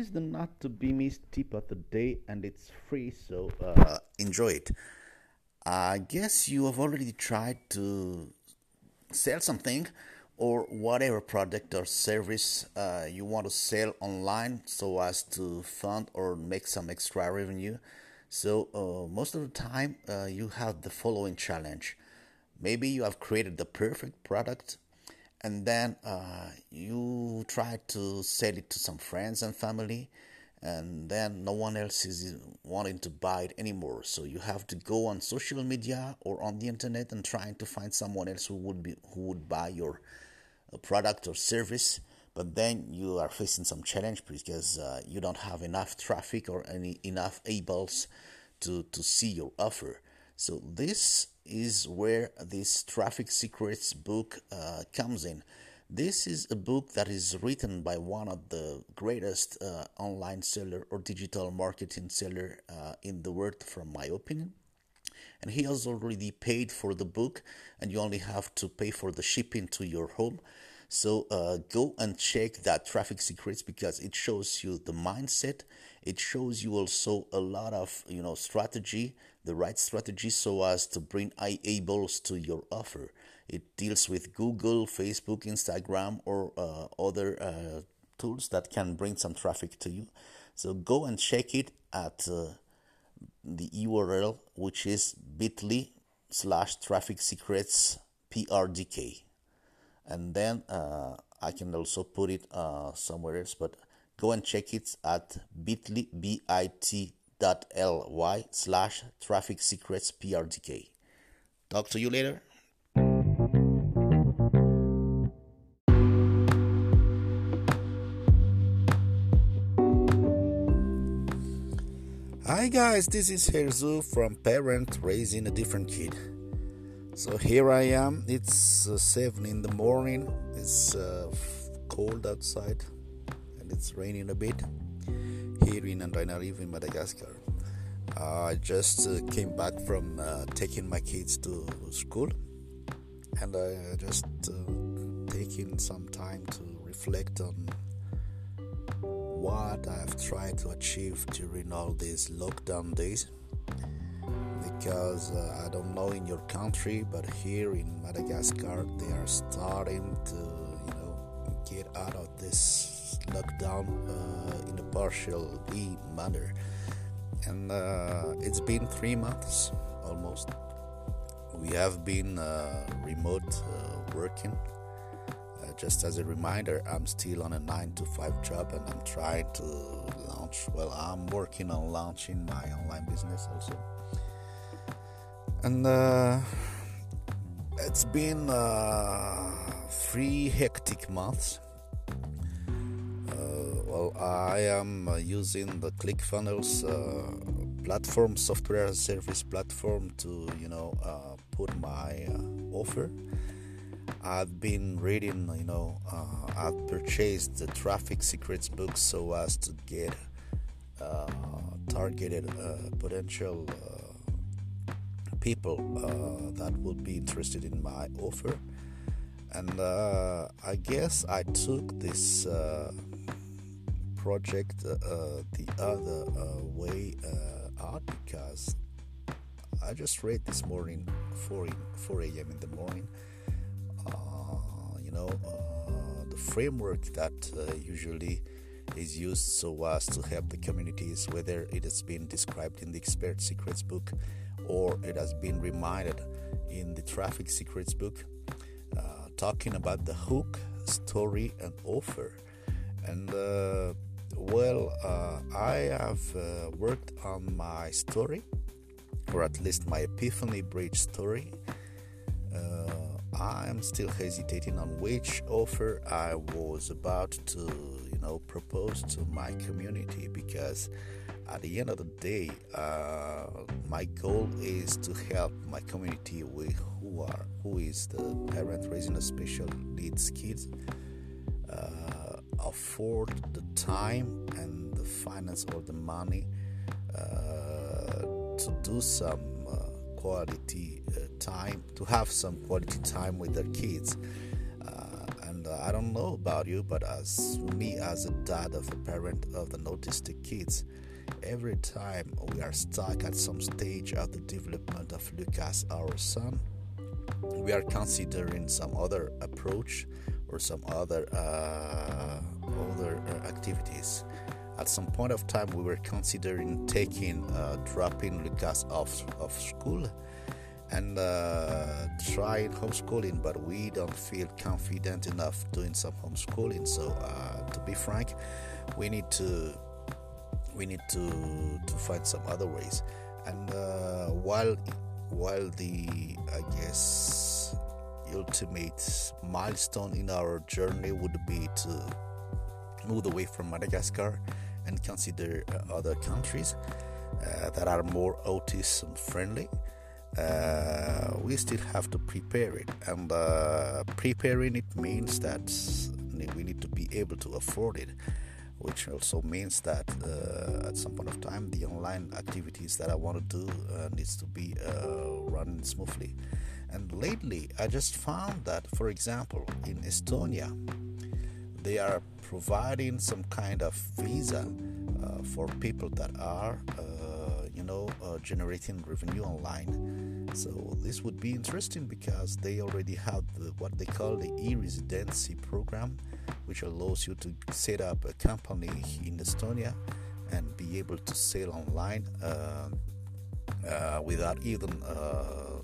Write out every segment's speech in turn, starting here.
is the not to be missed tip of the day, and it's free, so uh, enjoy it. I guess you have already tried to sell something or whatever product or service uh, you want to sell online so as to fund or make some extra revenue. So, uh, most of the time, uh, you have the following challenge. Maybe you have created the perfect product and then uh, you try to sell it to some friends and family and then no one else is wanting to buy it anymore. So you have to go on social media or on the internet and trying to find someone else who would be who would buy your uh, product or service. But then you are facing some challenge because uh, you don't have enough traffic or any enough eyeballs to to see your offer. So this is where this traffic secrets book uh, comes in this is a book that is written by one of the greatest uh, online seller or digital marketing seller uh, in the world, from my opinion. And he has already paid for the book, and you only have to pay for the shipping to your home. So uh, go and check that Traffic Secrets because it shows you the mindset. It shows you also a lot of you know strategy, the right strategy, so as to bring eyeballs to your offer. It deals with Google, Facebook, Instagram, or uh, other uh, tools that can bring some traffic to you. So go and check it at uh, the URL, which is bit.ly slash traffic secrets PRDK. And then uh, I can also put it uh, somewhere else, but go and check it at bit.ly, B-I-T dot L-Y slash traffic secrets PRDK. Talk to you later. Hi guys, this is Herzu from Parent Raising a Different Kid. So here I am. It's uh, 7 in the morning. It's uh, cold outside and it's raining a bit here in Antananarivo in Madagascar. Uh, I just uh, came back from uh, taking my kids to school and I just uh, taking some time to reflect on what I have tried to achieve during all these lockdown days. Because uh, I don't know in your country, but here in Madagascar, they are starting to, you know, get out of this lockdown uh, in a partial e manner. And uh, it's been three months almost. We have been uh, remote uh, working just as a reminder, I'm still on a 9 to 5 job and I'm trying to launch, well, I'm working on launching my online business also. And uh, it's been uh, three hectic months. Uh, well, I am uh, using the ClickFunnels platform, software service platform, to you know put my offer I've been reading, you know, uh, I've purchased the Traffic Secrets book so as to get uh, targeted uh, potential people uh, that would be interested in my offer. And uh, I guess I took this project the other way out because I just read this morning 4, 4 a.m. in the morning you know uh, the framework that uh, usually is used so as to help the communities whether it has been described in the expert secrets book or it has been reminded in the traffic secrets book uh, talking about the hook story and offer. And uh, well uh, i have uh, worked on my story or at least my epiphany bridge story. I'm still hesitating on which offer I was about to, you know, propose to my community because at the end of the day, uh, my goal is to help my community with who are who is the parent raising a special needs kids uh, afford the time and the finance or the money uh, to do some quality uh, time to have some quality time with their kids. Uh, and uh, i don't don't know about you, but as me, as a dad of a parent of the autistic kids, every time we are stuck at some stage of the development of Lucas, our son, we are considering some other approach or some other uh, other uh, activities. At some point of time, we were considering taking uh, dropping Lucas off of school and uh, trying homeschooling, but we don't feel confident enough doing some homeschooling. So, uh, to be frank, we need to we need to to find some other ways. And uh, while while the I guess ultimate milestone in our journey would be to move away from Madagascar and consider uh, other countries uh, that are more autism friendly. Uh, we still have to prepare it, and uh, preparing it means that we need to be able to afford it which also means that uh, at some point of time the online activities that I want to do uh, needs to be uh, running smoothly. And lately, I just found that, for example, in Estonia, they are providing some kind of visa uh, for people that are, generating revenue online. So this would be interesting because they already have the, what they call the e-residency program which allows you to set up a company in Estonia and be able to sell online uh, uh, without even uh,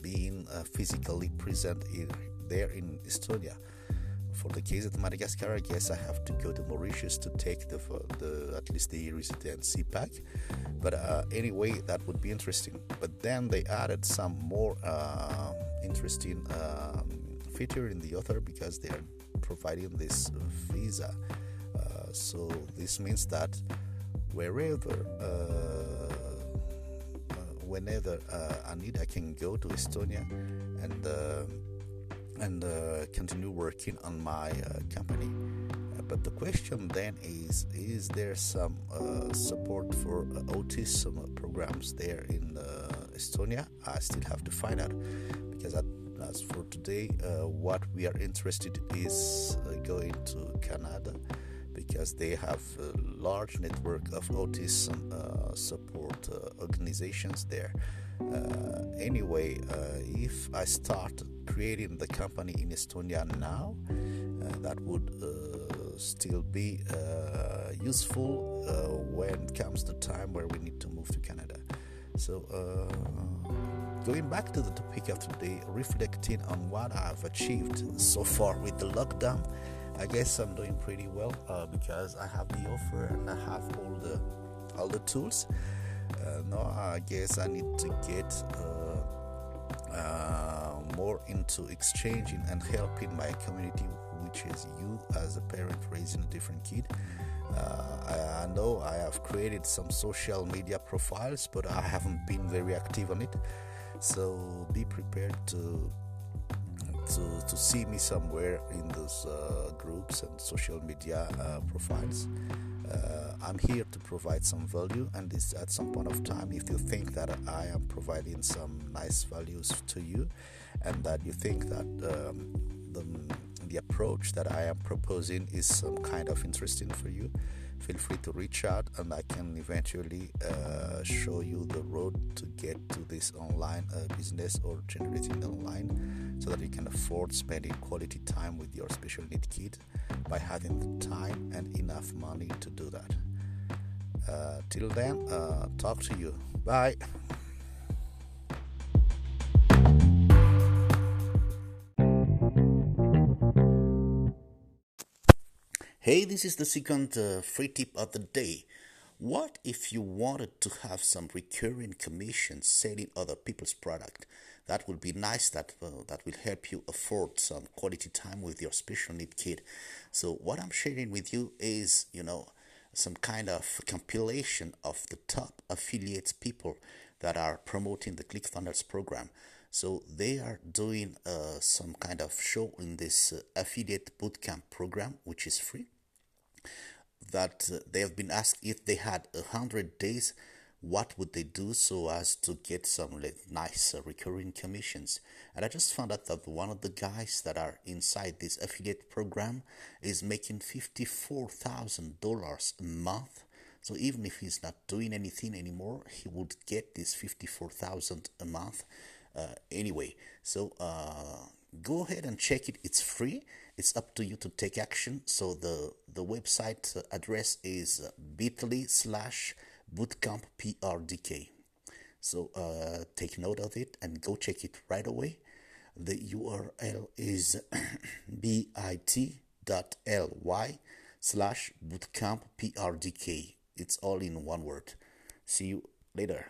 being uh, physically present in, there in Estonia. For the case of Madagascar, I guess I have to go to Mauritius to take the, the at least the residency pack. But uh, anyway, that would be interesting. But then they added some more uh, interesting um, feature in the author because they are providing this visa. Uh, so this means that wherever, uh, uh, whenever uh, I can go to Estonia and and uh, continue working on my company. But the question then is: Is there some support for autism programs there in Estonia? I still have to find out because at as for today, uh, what we are interested in is uh, going to Canada because they have a large network of autism uh, support uh, organizations there. Uh, anyway, uh, if I start creating the company in Estonia now, that would still be useful when comes the time where we need to move to Canada. So, Going back to the topic of today, reflecting on what I've achieved so far with the lockdown, I guess I'm doing pretty well uh, because I have the offer and I have all the all the tools. Uh, now I guess I need to get uh, uh, more into exchanging and helping my community, which is you as a parent raising a different kid. Uh, I, know I have created some social media profiles, but I haven't been very active on it. So be prepared to to to see me somewhere in those uh, groups and social media uh, profiles. Uh, I'm here to provide some value, and this at some point of time, if you think that I am providing some nice values to you, and that you think that um, the the approach that I am proposing is some kind of interesting for you, feel free to reach out and I can eventually uh, show you the road to get to this online uh, business or generating online so that you can afford spending quality time with your special need kid by having the time and enough money to do that. Uh, till then, uh, talk to you. Bye. Hey, this is the second uh, free tip of the day. What if you wanted to have some recurring commission selling other people's product? That would be nice. That uh, that will help you afford some quality time with your special need kid. So what I'm sharing with you is, you know, some kind of compilation of the top affiliates people that are promoting the ClickFunnels program. So they are doing uh, some kind of show in this uh, affiliate bootcamp program, which is free. That uh, they have been asked if they had a hundred days what would they do so as to get some nice uh, recurring commissions? And i just found out that one of the guys that are inside this affiliate program is making $54000 a month. So even if he's not doing anything anymore he would get this 54000 a month uh, anyway. So uh, go ahead and check it. It's free. It's up to you to take action. So the the website address is bit.ly slash bootcamp prdk so uh, take note of it and go check it right away. The url is bit.ly slash bootcamp prdk it's all in one word. See you later